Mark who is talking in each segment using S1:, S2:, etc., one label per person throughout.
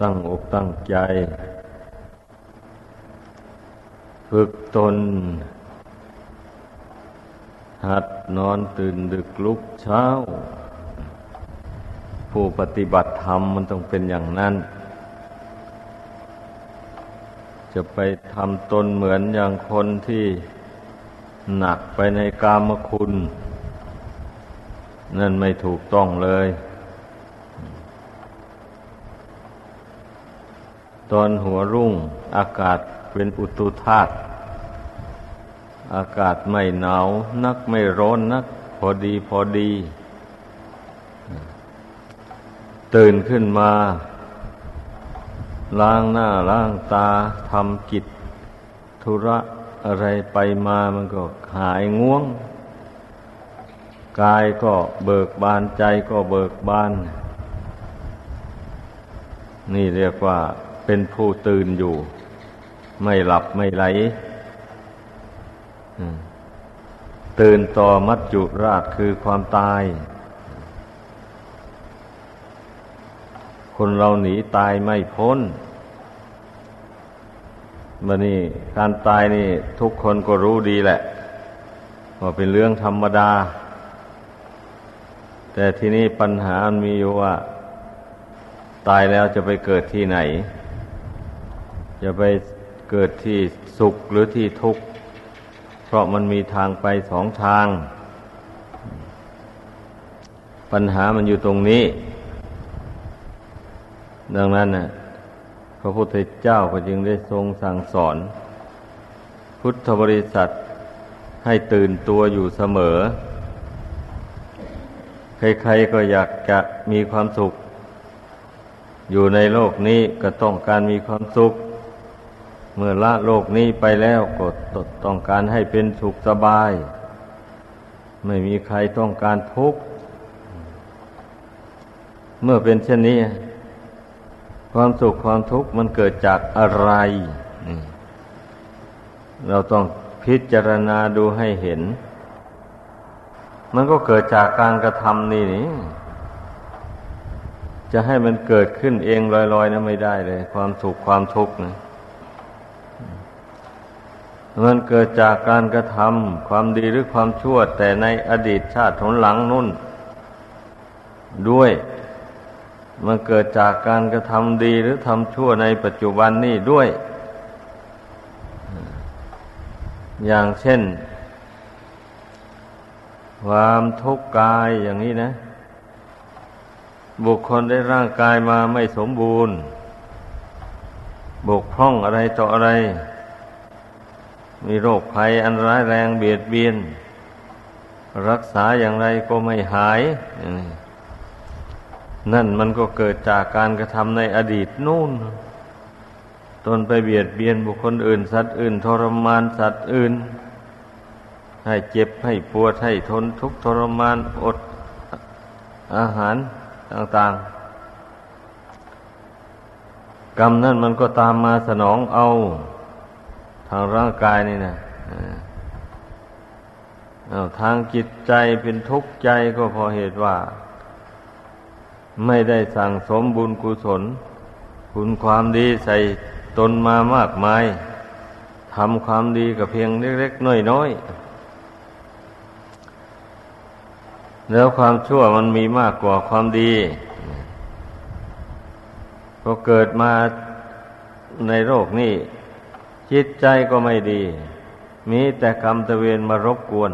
S1: ตั้งอกตั้งใจ ฝึกตน หัดนอนตื่นดึกลุกเช้า ผู้ปฏิบัติธรรมมันต้องเป็นอย่างนั้น จะไปทำตนเหมือนอย่างคนที่หนักไปในกามคุณ นั่นไม่ถูกต้องเลย ตอนหัวรุ่ง อากาศเป็นอุตุธาตุอากาศไม่หนาวนักไม่ร้อนนัก พอดีพอดี ตื่นขึ้นมา ล้างหน้าล้างตาทำกิจธุระอะไรไปมามันก็หายง่วง กายก็เบิกบานใจก็เบิกบาน นี่เรียกว่า เป็นผู้ตื่นอยู่ ไม่หลับไม่ไหลตื่นต่อมัจจุราชคือความตาย คนเราหนีตายไม่พ้นบันนี้การตายนี่ ทุกคนก็รู้ดีแหละว่าเป็นเรื่องธรรมดา แต่ที่นี่ปัญหามีอยู่ว่า ตายแล้วจะไปเกิดที่ไหน จะไปเกิดที่สุขหรือที่ทุกข์ เพราะมันมีทางไปสองทาง ปัญหามันอยู่ตรงนี้ ดังนั้นนะพระพุทธเจ้าก็จึงได้ทรงสั่งสอน พุทธบริษัทให้ตื่นตัวอยู่เสมอ ใครๆก็อยากจะมีความสุข อยู่ในโลกนี้ก็ต้องการมีความสุข เมื่อละโลกนี้ไปแล้วก็ต้องการให้เป็นสุขสบาย ไม่มีใครต้องการทุกข์ เมื่อเป็นเช่นนี้ ความสุขความทุกข์มันเกิดจากอะไร เราต้องพิจารณาดูให้เห็น มันก็เกิดจากการกระทำนี่นี่จะให้มันเกิดขึ้นเองลอยๆนะไม่ได้เลย ความสุขความทุกข์นะ มันเกิดจากการกระทำความดีหรือความชั่ว แต่ในอดีตชาติทนหลังนุ่น ด้วย มันเกิดจากการกระทำดีหรือทำชั่วในปัจจุบันนี้ด้วย อย่างเช่น ความทุกข์กายอย่างนี้นะ บุคคลได้ร่างกายมาไม่สมบูรณ์ บกพร่องอะไรต่ออะไร มีโรคภัยอันร้ายแรงเบียดเบียน รักษาอย่างไรก็ไม่หาย นั่นมันก็เกิดจากการกระทำในอดีตนู่น ตนไปเบียดเบียนบุคคลอื่น สัตว์อื่น ทรมานสัตว์อื่น ให้เจ็บให้ปวดให้ทนทุกทรมานอดอาหารต่างๆ กรรมนั่นมันก็ตามมาสนองเอา ทางร่างกายนี่นะอาทางจิตใจเป็นทุกข์ใจก็เพราะเหตุว่า ไม่ได้สั่งสมบุญกุศล คุณความดีใส่ตนมามากมายทำความดีกับเพียงเล็ก ๆ น้อยๆแล้วความชั่วมันมีมากกว่าความดีก็เกิดมาในโลกนี้ จิตใจก็ไม่ดี มีแต่กรรมตะเวนมารบกวน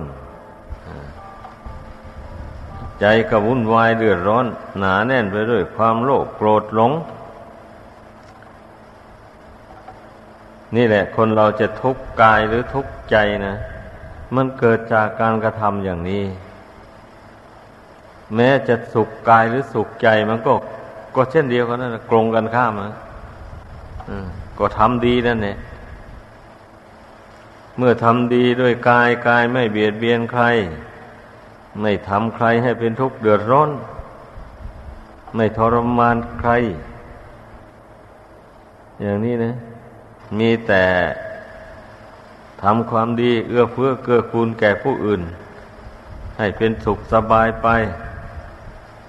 S1: ใจก็วุ่นวายเดือดร้อน หนาแน่นไปด้วยความโลภโกรธหลง นี่แหละ คนเราจะทุกข์กายหรือทุกข์ใจนะ มันเกิดจากการกระทำอย่างนี้ แม้จะสุขกายหรือสุขใจมันก็ก็เช่นเดียวกันนั่นกลงกันข้ามนะก็ทำดีนั่นแหละ เมื่อทำดีด้วยกายกายไม่เบียดเบียนใคร ไม่ทำใครให้เป็นทุกข์เดือดร้อน ไม่ทรมานใคร อย่างนี้นะ มีแต่ทำความดีเอื้อเฟื้อเกื้อกูลแก่ผู้อื่น ให้เป็นสุขสบายไป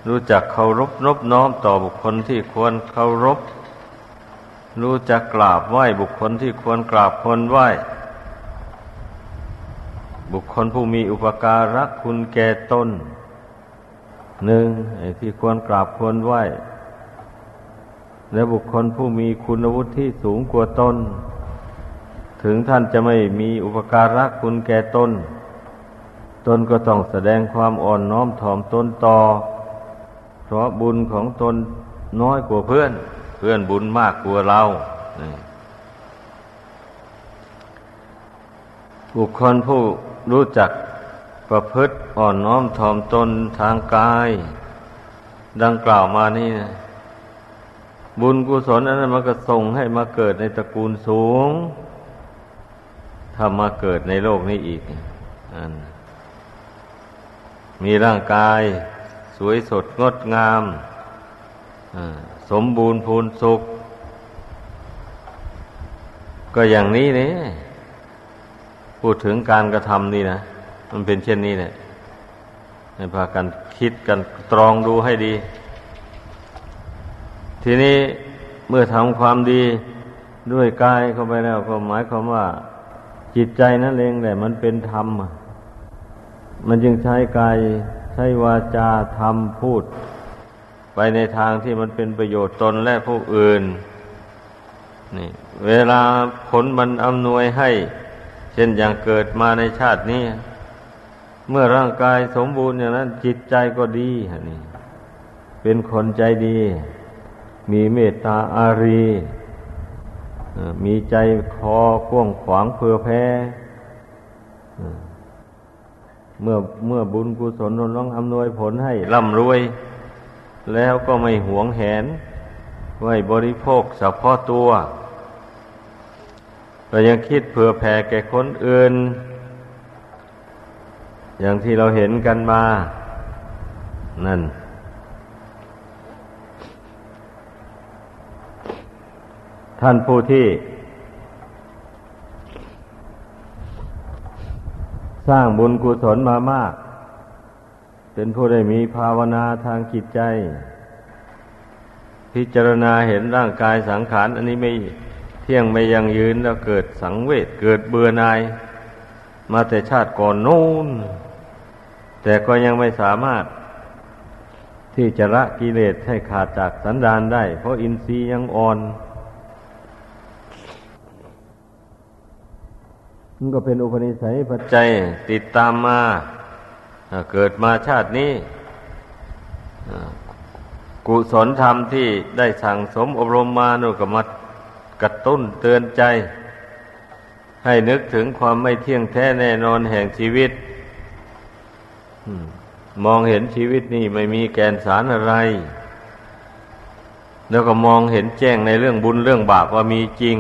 S1: รู้จักเคารพนบน้อมต่อบุคคลที่ควรเคารพ รู้จักกราบไหว้บุคคลที่ควรกราบควรไหว้ บุคคลผู้มีอุปการะคุณแก่ตนหนึ่งที่ควรกราบควรไหว้และบุคคลผู้มีคุณวุฒิที่สูงกว่าตน ถึงท่านจะไม่มีอุปการะคุณแก่ตน ตนก็ต้องแสดงความอ่อนน้อมถ่อมตนต่อ เพราะบุญของตนน้อยกว่าเพื่อน เพื่อนบุญมากกว่าเราบุคคลผู้ รู้จักประพฤติอ่อนน้อมถ่อมตนทางกาย ดังกล่าวมานี่นะบุญกุศลนนั้นมันก็ส่งให้มาเกิดในตระกูลสูงถ้ามาเกิดในโลกนี้อีกอันมีร่างกาย สวยสดงดงามสมบูรณ์พูนสุข ก็อย่างนี้เนี่ย พูดถึงการกระทำนี่นะ มันเป็นเช่นนี้เนี่ยให้พากันคิดกันตรองดูให้ดี ทีนี้เมื่อทำความดีด้วยกายเข้าไปแล้วก็หมายความว่า จิตใจนั่นเองแหละมันเป็นธรรม มันจึงใช้กายใช้วาจาทำพูด ไปในทางที่มันเป็นประโยชน์ตนและผู้อื่นนี่ เวลาผลมันอำนวยให้ ช่นอย่างเกิดมาในชาตินี้ เมื่อร่างกายสมบูรณ์อย่างนั้น จิตใจก็ดีนี่เป็นคนใจดี มีเมตตาอารี มีใจคอกว้างขวางเพื่อแพ้เมื่อเมื่อบุญกุศลน้องอำนวยผลให้ร่ำรวย แล้วก็ไม่หวงแหน ไว้บริโภคเฉพาะตัว ก็ยังคิดเผื่อแผ่แก่คนอื่น อย่างที่เราเห็นกันมา นั่น ท่านผู้ที่ สร้างบุญกุศลมามาก เป็นผู้ได้มีภาวนาทางจิตใจ พิจารณาเห็นร่างกายสังขาร อันนี้ไม่ ที่ยงไม่ยังยืนแล้วเกิดสังเวชเกิดเบื่อหน่าย มาแต่ชาติก่อนนู้นแต่ก็ยังไม่สามารถ ที่จะละกิเลสให้ขาดจากสันดานได้ เพราะอินทรีย์ยังอ่อนมันก็เป็นอุปนิสัยปัจจัยติดตามมา เกิดมาชาตินี้กุศลธรรมที่ได้สั่งสมอบรมมาโน่ก็มา กระตุ้นเตือนใจ ให้นึกถึงความไม่เที่ยงแท้แน่นอนแห่งชีวิตมองเห็นชีวิตนี่ไม่มีแกนสารอะไร แล้วก็มองเห็นแจ้งในเรื่องบุญเรื่องบาปว่ามีจริง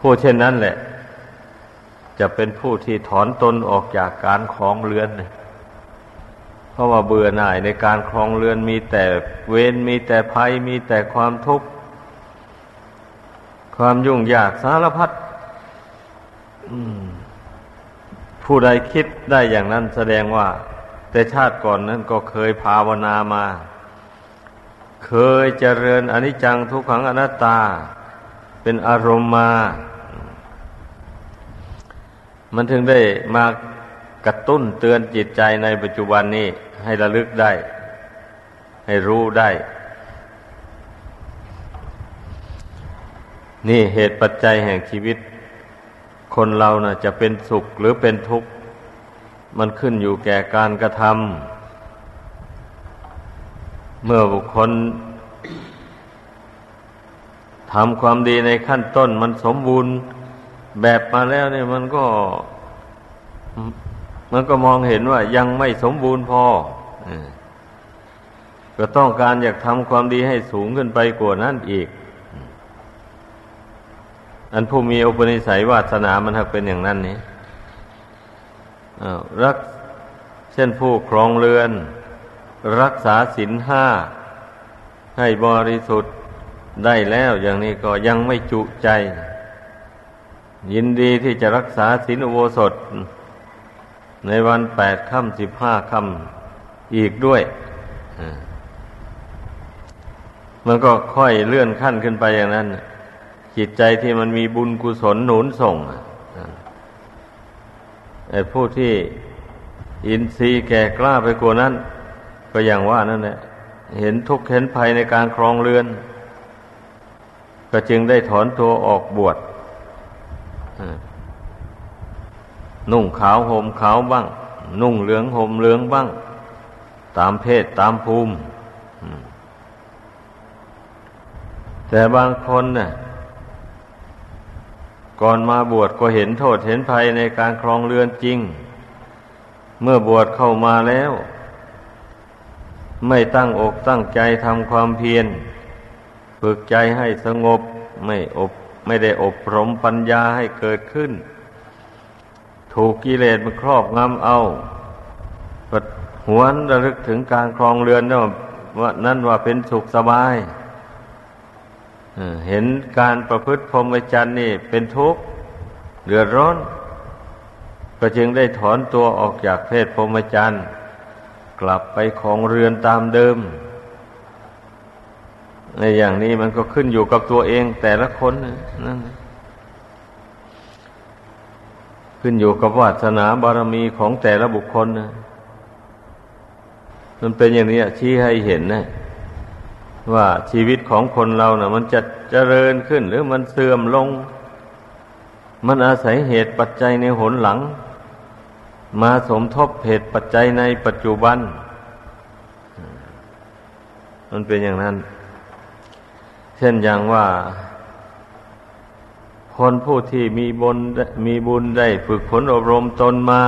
S1: ผู้เช่นนั้นแหละ จะเป็นผู้ที่ถอนตนออกจากการครองเรือนเเพราะว่าเบื่อหน่ายในการครองเรือนมีแต่เวรมีแต่ภัยมีแต่ความทุกข์ความยุ่งยากสารพัดผู้ใดคิดได้อย่างนั้นแสดงว่า แต่ชาติก่อนนั้นก็เคยภาวนามา เคยเจริญอนิจจังทุกขังอนัตตา เป็นอารมณ์มา มันถึงได้มา กระตุ้นเตือนจิตใจในปัจจุบันนี้ให้ระลึกได้ ให้รู้ได้ นี่เหตุปัจจัยแห่งชีวิต คนเรานะ่ะ จะเป็นสุขหรือเป็นทุกข์ มันขึ้นอยู่แก่การกระทำเมื่อบุคคลทำความดีในขั้นต้นมันสมบูรณ์แบบมาแล้วเนี่ยมันก็ มันก็มองเห็นว่ายังไม่สมบูรณ์พอก็ต้องการอยากทำความดีให้สูงขึ้นไปกว่านั้นอีก อันผู้มีอุปนิสัยวาสนามันหักเป็นอย่างนั้นนี่รักเช่นผู้ครองเรือน รักษาศีลห้าให้บริสุทธิ์ได้แล้วอย่างนี้ก็ยังไม่จุใจ ยินดีที่จะรักษาศีลอุโบสถ ในวันแปดค่ำสิบห้าค่ำอีกด้วยมันก็ค่อยเลื่อนขั้นขึ้นไปอย่างนั้น จิตใจที่มันมีบุญกุศลหนุนส่งไอ้ผู้ที่อินทรีย์แก่กล้าไปกว่านั้น ก็อย่างว่านั่นแหละเห็นทุกข์เห็นภัยในการครองเรือน ก็จึงได้ถอนตัวออกบวช นุ่งขาวห่มขาวบ้าง นุ่งเหลืองห่มเหลืองบ้าง ตามเพศตามภูมิ แต่บางคนน่ะ ก่อนมาบวชก็เห็นโทษเห็นภัยในการครองเรือนจริง เมื่อบวชเข้ามาแล้ว ไม่ตั้งอกตั้งใจทำความเพียรฝึกใจให้สงบไม่อบไม่ได้อบรมปัญญาให้เกิดขึ้น ถูกกิเลสมันครอบงำเอาปหวนระลึกถึงการครองเรือนว่านั่นว่าเป็นสุขสบายเห็นการประพฤติพรหมจรรย์นี่เป็นทุกข์เดือดร้อน ก็จึงได้ถอนตัวออกจากเพศพรหมจรรย์กลับไปของเรือนตามเดิม ในอย่างนี้มันก็ขึ้นอยู่กับตัวเองแต่ละคนนั่น ขึ้นอยู่กับวาสนาบารมีของแต่ละบุคคลนะมันเป็นอย่างนี้ชี้ให้เห็นนะว่าชีวิตของคนเรานะ่ะ มันจะเจริญขึ้น หรือมันเสื่อมลง มันอาศัยเหตุปัจจัยในหนหลัง มาสมทบเหตุปัจจัยในปัจจุบัน มันเป็นอย่างนั้น เช่นอย่างว่า คนผู้ที่มีบุญมีบุญได้ฝึกฝนอบรมตนมา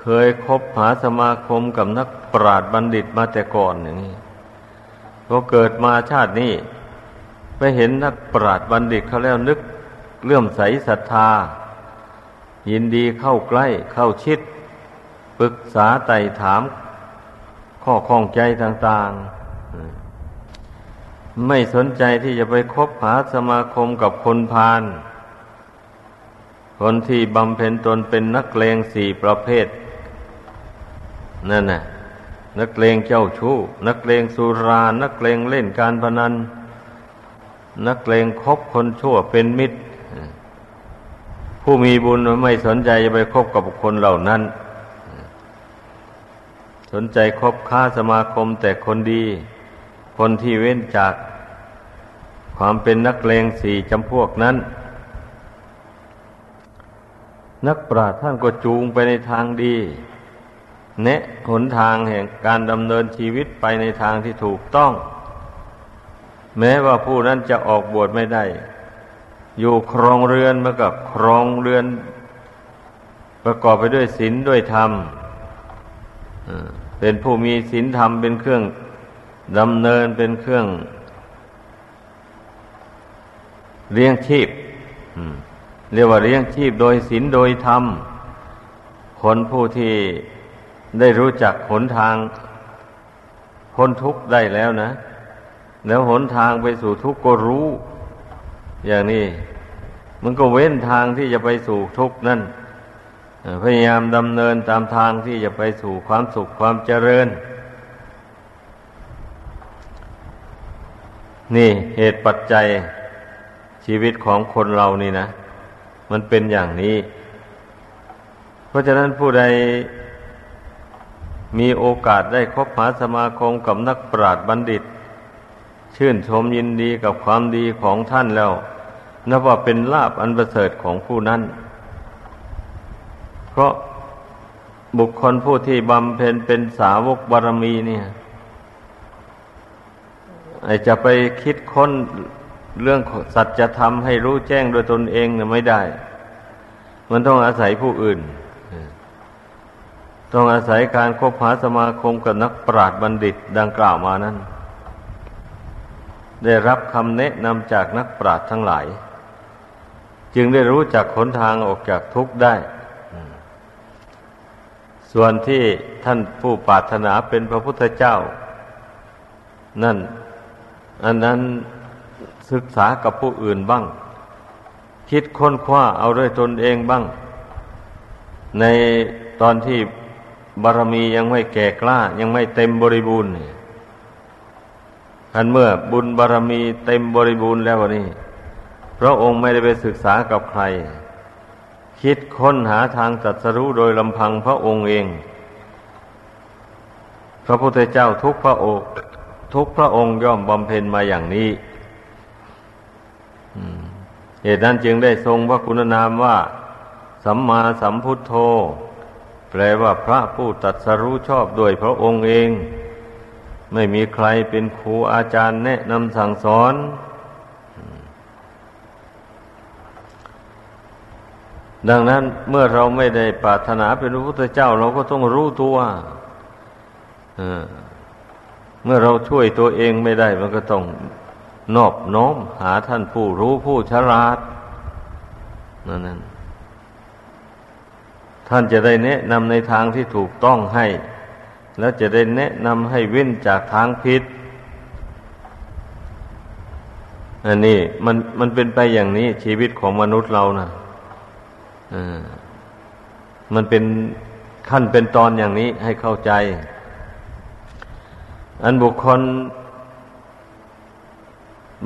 S1: เคยคบหาสมาคมกับนักปราชญ์บัณฑิตมาแต่ก่อนอย่างนี้พอเกิดมาชาตินี้ไปเห็นนักปราชญ์บัณฑิตเขาแล้วนึกเลื่อมใสศรัทธา ยินดีเข้าใกล้เข้าชิด ปรึกษาไต่ถาม ข้อข้องใจต่าง ๆ ไม่สนใจที่จะไปคบหาสมาคมกับคนพาลคนที่บำเพ็ญตนเป็นนักเลงสี่ประเภท นั่นน่ะ นักเลงเจ้าชู้ นักเลงสุรา นักเลงเล่นการพนัน นักเลงคบคนชั่วเป็นมิตร ผู้มีบุญไม่สนใจจะไปคบกับคนเหล่านั้น สนใจคบค้าสมาคมแต่คนดี คนที่เว้นจากความเป็นนักเลงสี่จำพวกนั้น นักปราชญ์ท่านก็จูงไปในทางดี แนะหนทางแห่งการดำเนินชีวิตไปในทางที่ถูกต้อง แม้ว่าผู้นั้นจะออกบวชไม่ได้ อยู่ครองเรือนมากับครองเรือน ประกอบไปด้วยศีลด้วยธรรมเป็นผู้มีศีลธรรมเป็นเครื่อง ดำเนินเป็นเครื่องเลี้ยงชีพเรียกว่าเลี้ยงชีพโดยศีลโดยธรรม คนผู้ที่ได้รู้จักหนทางพ้นทุกข์ได้แล้วนะ แล้วหนทางไปสู่ทุกข์ก็รู้ อย่างนี้ มันก็เว้นทางที่จะไปสู่ทุกข์นั่นพยายามดำเนินตามทางที่จะไปสู่ความสุขความเจริญ นี่เหตุปัจจัยชีวิตของคนเรานี่นะ มันเป็นอย่างนี้ เพราะฉะนั้นผู้ใดมีโอกาสได้คบหาสมาคมกับนักปราชญ์บัณฑิต ชื่นชมยินดีกับความดีของท่านแล้ว นับว่าเป็นลาบอันประเสริฐของผู้นั้น เพราะบุคคลผู้ที่บำเพ็ญเป็นสาวกบารมีเนี่ย จะไปคิดค้นเรื่องสัจธรรมให้รู้แจ้งโดยตนเองเนี่ยไม่ได้ มันต้องอาศัยผู้อื่น ต้องอาศัยการคบหาสมาคมกับนักปราชญ์บัณฑิตดังกล่าวมานั้น ได้รับคำแนะนำจากนักปราชญ์ทั้งหลาย จึงได้รู้จักหนทางออกจากทุกข์ได้ ส่วนที่ท่านผู้ปรารถนาเป็นพระพุทธเจ้า นั่น อันนั้นศึกษากับผู้อื่นบ้าง คิดค้นคว้าเอาด้วยตนเองบ้าง ในตอนที่บารมียังไม่แก่กล้า ยังไม่เต็มบริบูรณ์อันเมื่อบุญบารรมีเต็มบริบูรณ์แล้วนี่พระองค์ไม่ได้ไปศึกษากับใคร คิดค้นหาทางตัดสรู้โดยลำพังพระองค์เอง พระพุทธเจ้าทุกพระองค์ ทุกพระองค์ย่อมบำเพ็ญมาอย่างนี้เหตุนั้นจึงได้ทรงพระคุณนามว่า สัมมาสัมพุทโธ แปลว่าพระผู้ตัดสรู้ชอบโดยพระองค์เอง ไม่มีใครเป็นครูอาจารย์แนะนำสั่งสอน ดังนั้นเมื่อเราไม่ได้ปรารถนาเป็นพระพุทธเจ้า เราก็ต้องรู้ตัว เมื่อเราช่วยตัวเองไม่ได้ มันก็ต้องนอบน้อมหาท่านผู้รู้ผู้ฉลาดนั่นนั่นท่านจะได้แนะนำในทางที่ถูกต้องให้ แล้วจะได้แนะนำให้เว้นจากทางผิดอันนี้มันมันเป็นไปอย่างนี้ชีวิตของมนุษย์เรานะอ่ามันเป็นขั้นเป็นตอนอย่างนี้ให้เข้าใจ อันบุคคล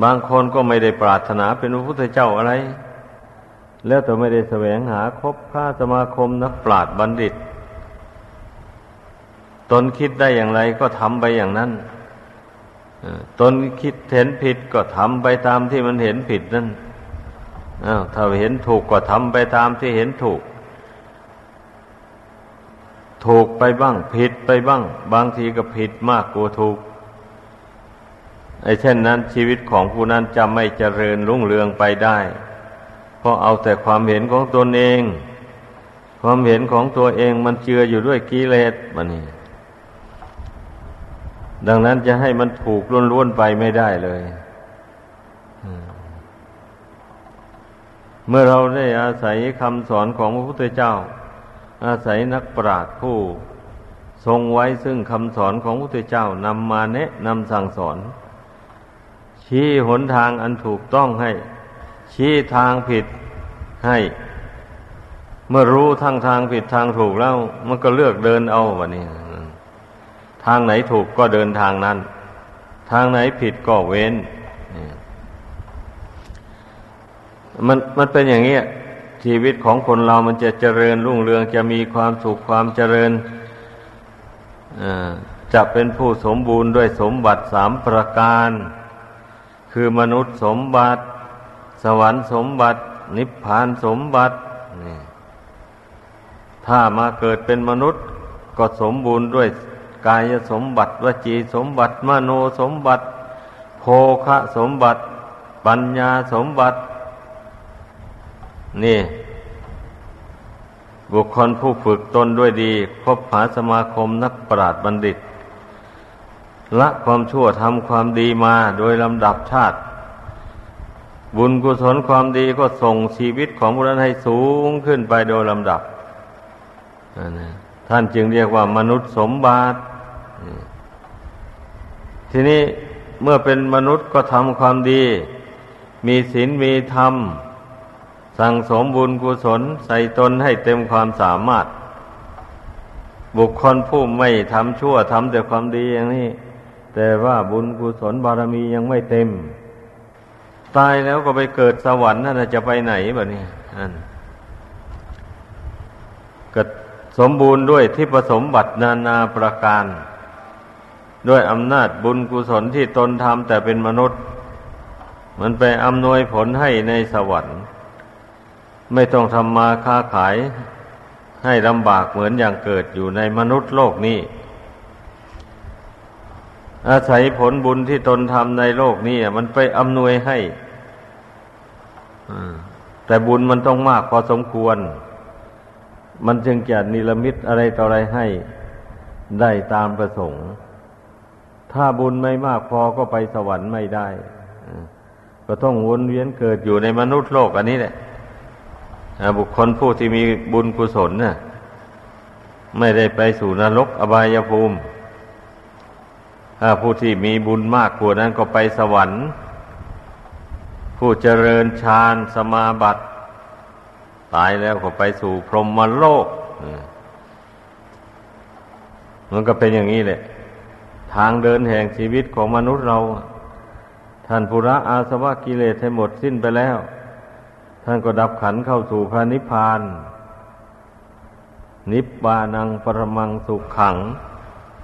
S1: บางคนก็ไม่ได้ปรารถนาเป็นพระพุทธเจ้าอะไร แล้วแต่ไม่ได้แสวงหาคบค้าสมาคมนักปราชญ์บัณฑิต ตนคิดได้อย่างไรก็ทำไปอย่างนั้นตนคิดเห็นผิดก็ทำไปตามที่มันเห็นผิดนั่นอ้าวถ้าเห็นถูกก็ทำไปตามที่เห็นถูก ถูกไปบ้าง ผิดไปบ้าง บางทีก็ผิดมากกว่าถูกไอ้เช่นนั้นชีวิตของผู้นั้นจะไม่เจริญรุ่งเรืองไปได้ เพราะเอาแต่ความเห็นของตนเอง ความเห็นของตัวเองมันเจืออยู่ด้วยกิเลสมันนี่ดังนั้นจะให้มันถูกล้วนๆไปไม่ได้เลยเมื่อเราได้อาศัยคำสอนของพระพุทธเจ้า อาศัยนักปราชญ์ผู้ ทรงไว้ซึ่งคำสอนของพระพุทธเจ้านำมาแนะนำสั่งสอน ชี้หนทางอันถูกต้องให้ ชี้ทางผิดให้ เมื่อรู้ทั้งทางผิดทางถูกแล้ว มันก็เลือกเดินเอาวะนี่ทางไหนถูกก็เดินทางนั้น ทางไหนผิดก็เว้น มันมันเป็นอย่างนี้ ชีวิตของคนเรามันจะเจริญรุ่งเรืองจะมีความสุขความเจริญจะเป็นผู้สมบูรณ์ด้วยสมบัติสามประการ คือมนุษย์สมบัติ สวรรค์สมบัติ นิพพานสมบัติถ้ามาเกิดเป็นมนุษย์ก็สมบูรณ์ด้วยกายสมบัติวจีสมบัติ มโนสมบัติ โภคะสมบัติ ปัญญาสมบัติ นี่ บุคคลผู้ฝึกตนด้วยดีคบหาสมาคมนักปราชญ์บัณฑิต ละความชั่วทำความดีมาโดยลำดับชาติ บุญกุศลความดีก็ส่งชีวิตของบุรุษให้สูงขึ้นไปโดยลำดับ ท่านจึงเรียกว่ามนุษย์สมบัติทีนี้เมื่อเป็นมนุษย์ก็ทำความดี มีศีลมีธรรม สั่งสมบุญกุศลใส่ตนให้เต็มความสามารถ บุคคลผู้ไม่ทำชั่วทำแต่ความดีอย่างนี้ แต่ว่าบุญกุศลบารมียังไม่เต็ม ตายแล้วก็ไปเกิดสวรรค์นั่นจะไปไหนแบ้านี้อันก็สมบูรณ์ด้วยที่ผสมบัตินานาประการ ด้วยอำนาจบุญกุศลที่ตนทำแต่เป็นมนุษย์ มันไปอำนวยผลให้ในสวรรค์ ไม่ต้องทำมาค้าขายให้ลำบากเหมือนอย่างเกิดอยู่ในมนุษย์โลกนี้ อาศัยผลบุญที่ตนทำในโลกนี้มันไปอำนวยให้แต่บุญมันต้องมากพอสมควร มันจึงจะนิรมิตอะไรต่ออะไรให้ได้ตามประสงค์ ถ้าบุญไม่มากพอก็ไปสวรรค์ไม่ได้ ก็ต้องวนเวียนเกิดอยู่ในมนุษย์โลกอันนี้แหละ บุคคลผู้ที่มีบุญกุศลน่ะไม่ได้ไปสู่นรกอบายภูมิถ้าผู้ที่มีบุญมากกว่านั้นก็ไปสวรรค์ ผู้เจริญฌานสมาบัติ ตายแล้วก็ไปสู่พรหมโลก มันก็เป็นอย่างนี้แหละ ทางเดินแห่งชีวิตของมนุษย์เรา ท่านปุระอาสวะกิเลสให้หมดสิ้นไปแล้ว ท่านก็ดับขันเข้าสู่พระนิพพาน นิพพานังปรมังสุขขัง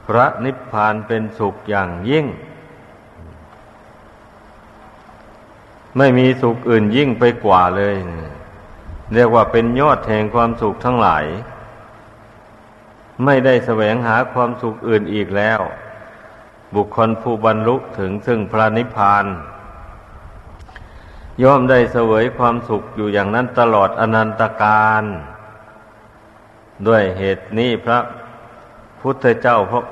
S1: พระนิพพานเป็นสุขอย่างยิ่ง ไม่มีสุขอื่นยิ่งไปกว่าเลย เรียกว่าเป็นยอดแห่งความสุขทั้งหลาย ไม่ได้แสวงหาความสุขอื่นอีกแล้ว บุคคลผู้บรรลุถึงซึ่งพระนิพพาน ย่อมได้เสวยความสุขอยู่อย่างนั้นตลอดอนันตการ ด้วยเหตุนี้พระพุทธเจ้าพระ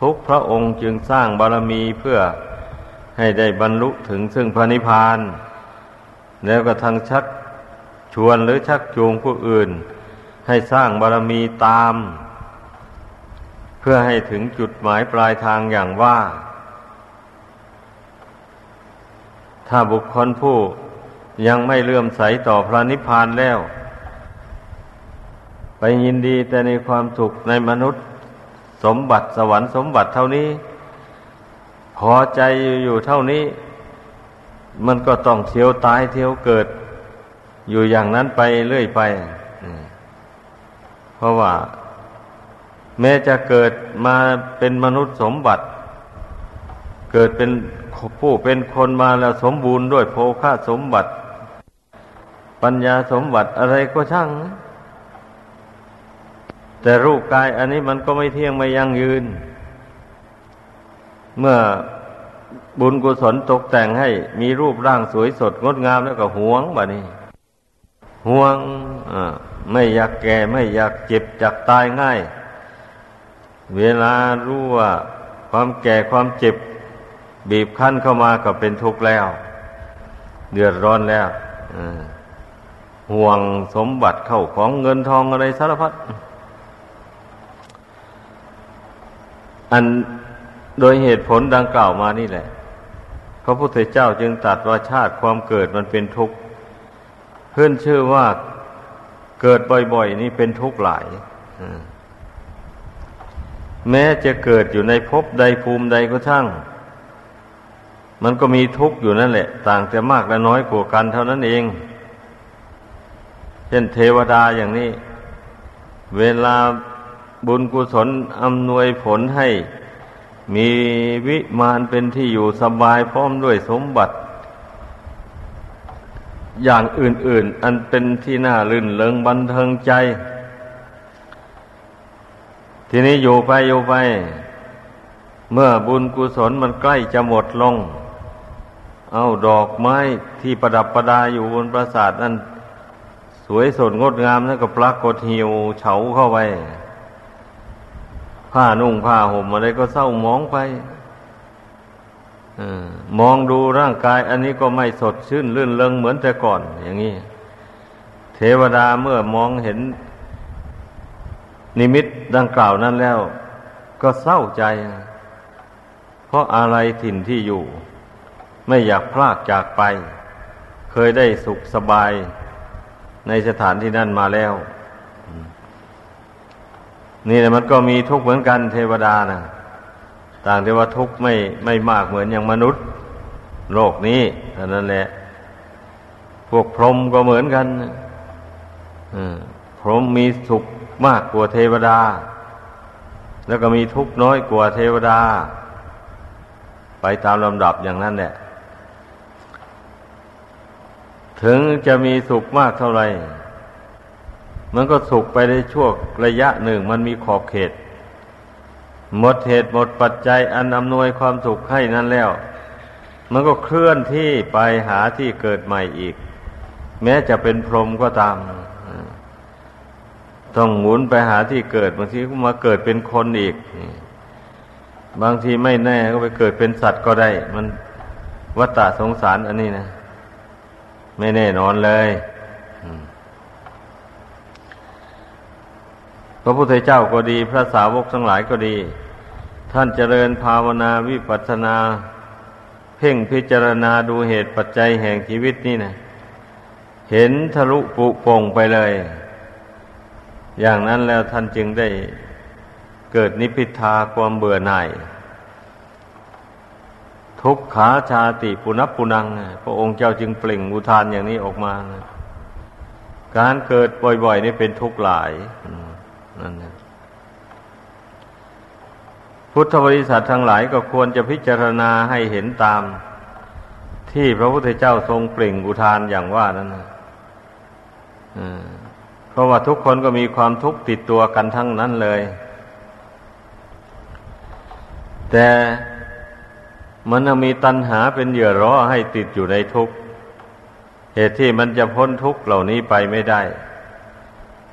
S1: ทุกพระองค์จึงสร้างบารมีเพื่อให้ได้บรรลุถึงซึ่งพระนิพพาน แล้วก็ทางชักชวนหรือชักจูงผู้อื่น ให้สร้างบารมีตาม เพื่อให้ถึงจุดหมายปลายทางอย่างว่า ถ้าบุคคลผู้ยังไม่เลื่อมใสต่อพระนิพพานแล้ว ไปยินดีแต่ในความสุขในมนุษย์ สมบัติสวรรค์สมบัติเท่านี้ พอใจอยู่เท่านี้ มันก็ต้องเที่ยวตายเที่ยวเกิด อยู่อย่างนั้นไปเรื่อยไป เพราะว่า แม้จะเกิดมาเป็นมนุษย์สมบัติ เกิดเป็น ผู้เป็นคนมาแล้วสมบูรณ์ด้วยโภคาสมบัติ ปัญญาสมบัติอะไรก็ช่าง แต่รูปกายอันนี้มันก็ไม่เที่ยงไม่ยั่งยืน เมื่อบุญกุศลตกแต่งให้มีรูปร่างสวยสดงดงามแล้วก็หวงบ่นี้หวงไม่อยากแก่ไม่อยากเจ็บจากตายง่าย เวลารู้ว่าความแก่ความเจ็บ บีบคั้นเข้ามาก็เป็นทุกข์แล้ว เดือดร้อนแล้วห่วงสมบัติเข้าของเงินทองอะไรสารพัดอันโดยเหตุผลดังกล่าวมานี่แหละ พระพุทธเจ้าจึงตัดว่าชาติความเกิดมันเป็นทุกข์เพื่อนชื่อว่าเกิดบ่อยๆ นี่เป็นทุกข์หลายแม้จะเกิดอยู่ในภพใดภูมิใดก็ช่าง มันก็มีทุกข์อยู่นั่นแหละ ต่างแต่มากและน้อยกว่ากันเท่านั้นเอง เช่นเทวดาอย่างนี้ เวลาบุญกุศลอำนวยผลให้ มีวิมานเป็นที่อยู่สบายพร้อมด้วยสมบัติ อย่างอื่น ๆ อันเป็นที่น่าลื่นเลิงบันเทิงใจ ทีนี้อยู่ไปอยู่ไป เมื่อบุญกุศลมันใกล้จะหมดลง เอาดอกไม้ที่ประดับประดาอยู่บนปราสาทนั้นสวยสดงดงามนั่นก็ปรากฏเหี่ยวเฉาเข้าไป ผ้านุ่งผ้าห่มอะไรก็เศร้ามองไปอมองดูร่างกาย อันนี้ก็ไม่สดชื่นลื่นเริงเหมือนแต่ก่อน อย่างนี้ เทวดาเมื่อมองเห็น นิมิตดังกล่าวนั้นแล้ว ก็เศร้าใจ เพราะอะไรถิ่นที่อยู่ ไม่อยากพลากจากไป เคยได้สุขสบายในสถานที่นั่นมาแล้ว นี่แหละมันก็มีทุกข์เหมือนกันเทวดานะต่างแต่ว่าทุกข์ไม่ไม่มากเหมือนอย่างมนุษย์ โลกนี้นั่นแหละ พวกพรหมก็เหมือนกันพรหมมีสุขมากกว่าเทวดา แล้วก็มีทุกข์น้อยกว่าเทวดา ไปตามลำดับอย่างนั้นแหละ ถึงจะมีสุขมากเท่าไหร่มันก็สุขไปได้ช่วงระยะหนึ่งมันมีขอบเขต หมดเหตุหมดปัจจัยอันอำนวยความสุขให้นั้นแล้ว มันก็เคลื่อนที่ไปหาที่เกิดใหม่อีก แม้จะเป็นพรหมก็ตาม ต้องหมุนไปหาที่เกิดบางทีก็มาเกิดเป็นคนอีก บางทีไม่แน่ก็ไปเกิดเป็นสัตว์ก็ได้ มันวัฏฏะสงสารอันนี้นะ ไม่แน่นอนเลยพระพุทธเจ้าก็ดี พระสาวกทั้งหลายก็ดี ท่านเจริญภาวนาวิปัสนา เพ่งพิจารณาดูเหตุปัจจัยแห่งชีวิตนี่นะเห็นทะลุปุโป่งไปเลย อย่างนั้นแล้วท่านจึงได้เกิดนิพพิทาความเบื่อหน่าย ทุกขาชาติปุนับปุนัง พระองค์เจ้าจึงเปล่งอุทานอย่างนี้ออกมานะการเกิดบ่อยๆนี่เป็นทุกข์หลายนั่นนะพุทธบริษัททั้งหลายก็ควรจะพิจารณาให้เห็นตาม ที่พระพุทธเจ้าทรงเปล่งอุทานอย่างว่านั้นนะเพราะว่าทุกคนก็มีความทุกข์ติดตัวกันทั้งนั้นเลย แต่ มันมีตัณหาเป็นเหยื่อร้อให้ติดอยู่ในทุกข์ เหตุที่มันจะพ้นทุกข์เหล่านี้ไปไม่ได้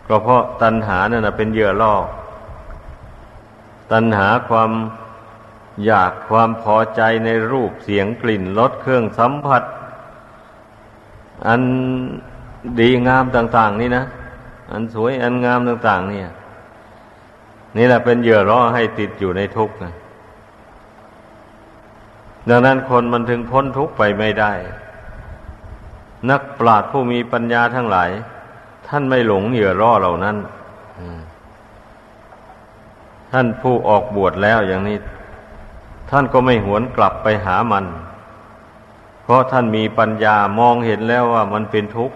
S1: ก็เพราะตัณหานั่นเป็นเหยื่อล่อ ตัณหาความอยากความพอใจในรูปเสียงกลิ่นรสเครื่องสัมผัส อันดีงามต่าง ๆ นี่นะ อันสวยอันงามต่าง ๆ เนี่ย นี่แหละเป็นเหยื่อร่อให้ติดอยู่ในทุกข์นะ ดังนั้นคนมันถึงพ้นทุกข์ไปไม่ได้ นักปราชญ์ผู้มีปัญญาทั้งหลาย ท่านไม่หลงเหยื่อร่อเหล่านั้นท่านผู้ออกบวชแล้วอย่างนี้ ท่านก็ไม่หวนกลับไปหามัน เพราะท่านมีปัญญามองเห็นแล้วว่ามันเป็นทุกข์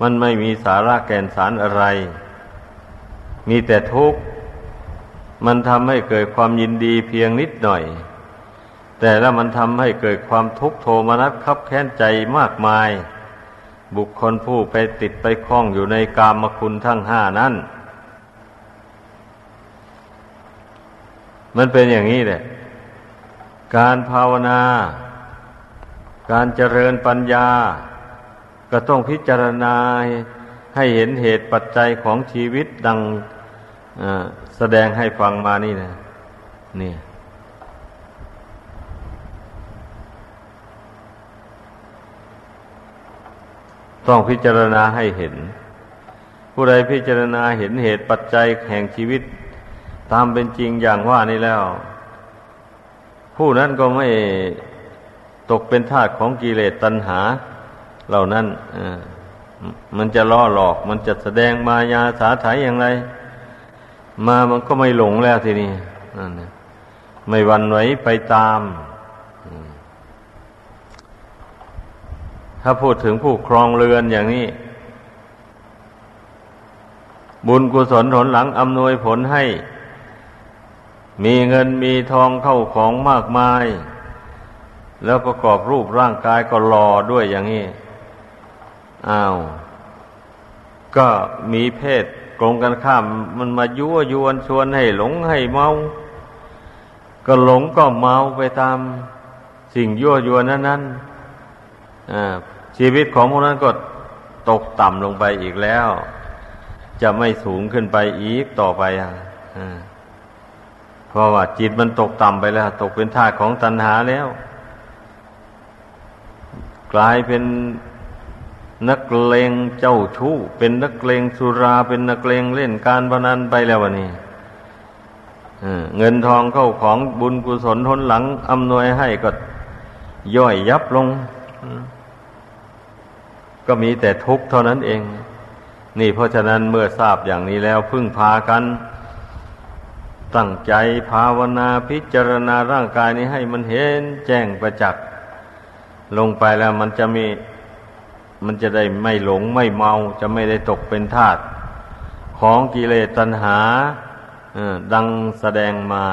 S1: มันไม่มีสาระแก่นสารอะไร มีแต่ทุกข์ มันทำให้เกิดความยินดีเพียงนิดหน่อย แต่แล้วมันทำให้เกิดความทุกข์โทมนัสคับแค้นใจมากมาย บุคคลผู้ไปติดไปคล้องอยู่ในกามคุณทั้งห้านั้นมันเป็นอย่างนี้แหละ การภาวนา การเจริญปัญญา ก็ต้องพิจารณาให้เห็นเหตุปัจจัยของชีวิตดังแสดงให้ฟังมานี่นะนี่ ต้องพิจารณาให้เห็น ผู้ใดพิจารณาเห็นเหตุปัจจัยแห่งชีวิต ตามเป็นจริงอย่างว่านี้แล้ว ผู้นั้นก็ไม่ตกเป็นทาสของกิเลสตัณหา เหล่านั้นมันจะล่อหลอกมันจะแสดงมายาสาไถอย่างไร มามันก็ไม่หลงแล้วทีนี้นั่นไม่วันไหวไปตาม ถ้าพูดถึงผู้ครองเรือนอย่างนี้ บุญกุศลผลหลังอำนวยผลให้ มีเงินมีทองเข้าของมากมาย แล้วประกอบรูปร่างกายก็หล่อด้วยอย่างนี้ อ้าว ก็มีเพศกรงกันข้ามมันมายั่วยวนชวนให้หลงให้เมา ก็หลงก็เมาไปตามสิ่งยั่วยวนนั้นนั้น ชีวิตของพวกนั้นก็ตกต่ำลงไปอีกแล้ว จะไม่สูงขึ้นไปอีกต่อไปอะเพราะว่าจิตมันตกต่ำไปแล้ว ตกเป็นทาสของตัณหาแล้ว กลายเป็นนักเลงเจ้าชู้ เป็นนักเลงสุรา เป็นนักเลงเล่นการพนันไปแล้ววันนี้เงินทองเข้าของบุญกุศลทนหลังอำนวยให้ก็ย่อยยับลง ก็มีแต่ทุกข์เท่านั้นเอง นี่เพราะฉะนั้นเมื่อทราบอย่างนี้แล้วพึ่งพากัน ตั้งใจภาวนาพิจารณาร่างกายนี้ให้มันเห็นแจ้งประจักษ์ลงไปแล้วมันจะมีมันจะได้ไม่หลงไม่เมาจะไม่ได้ตกเป็นทาสของกิเลสตัณหาดังแสดงมา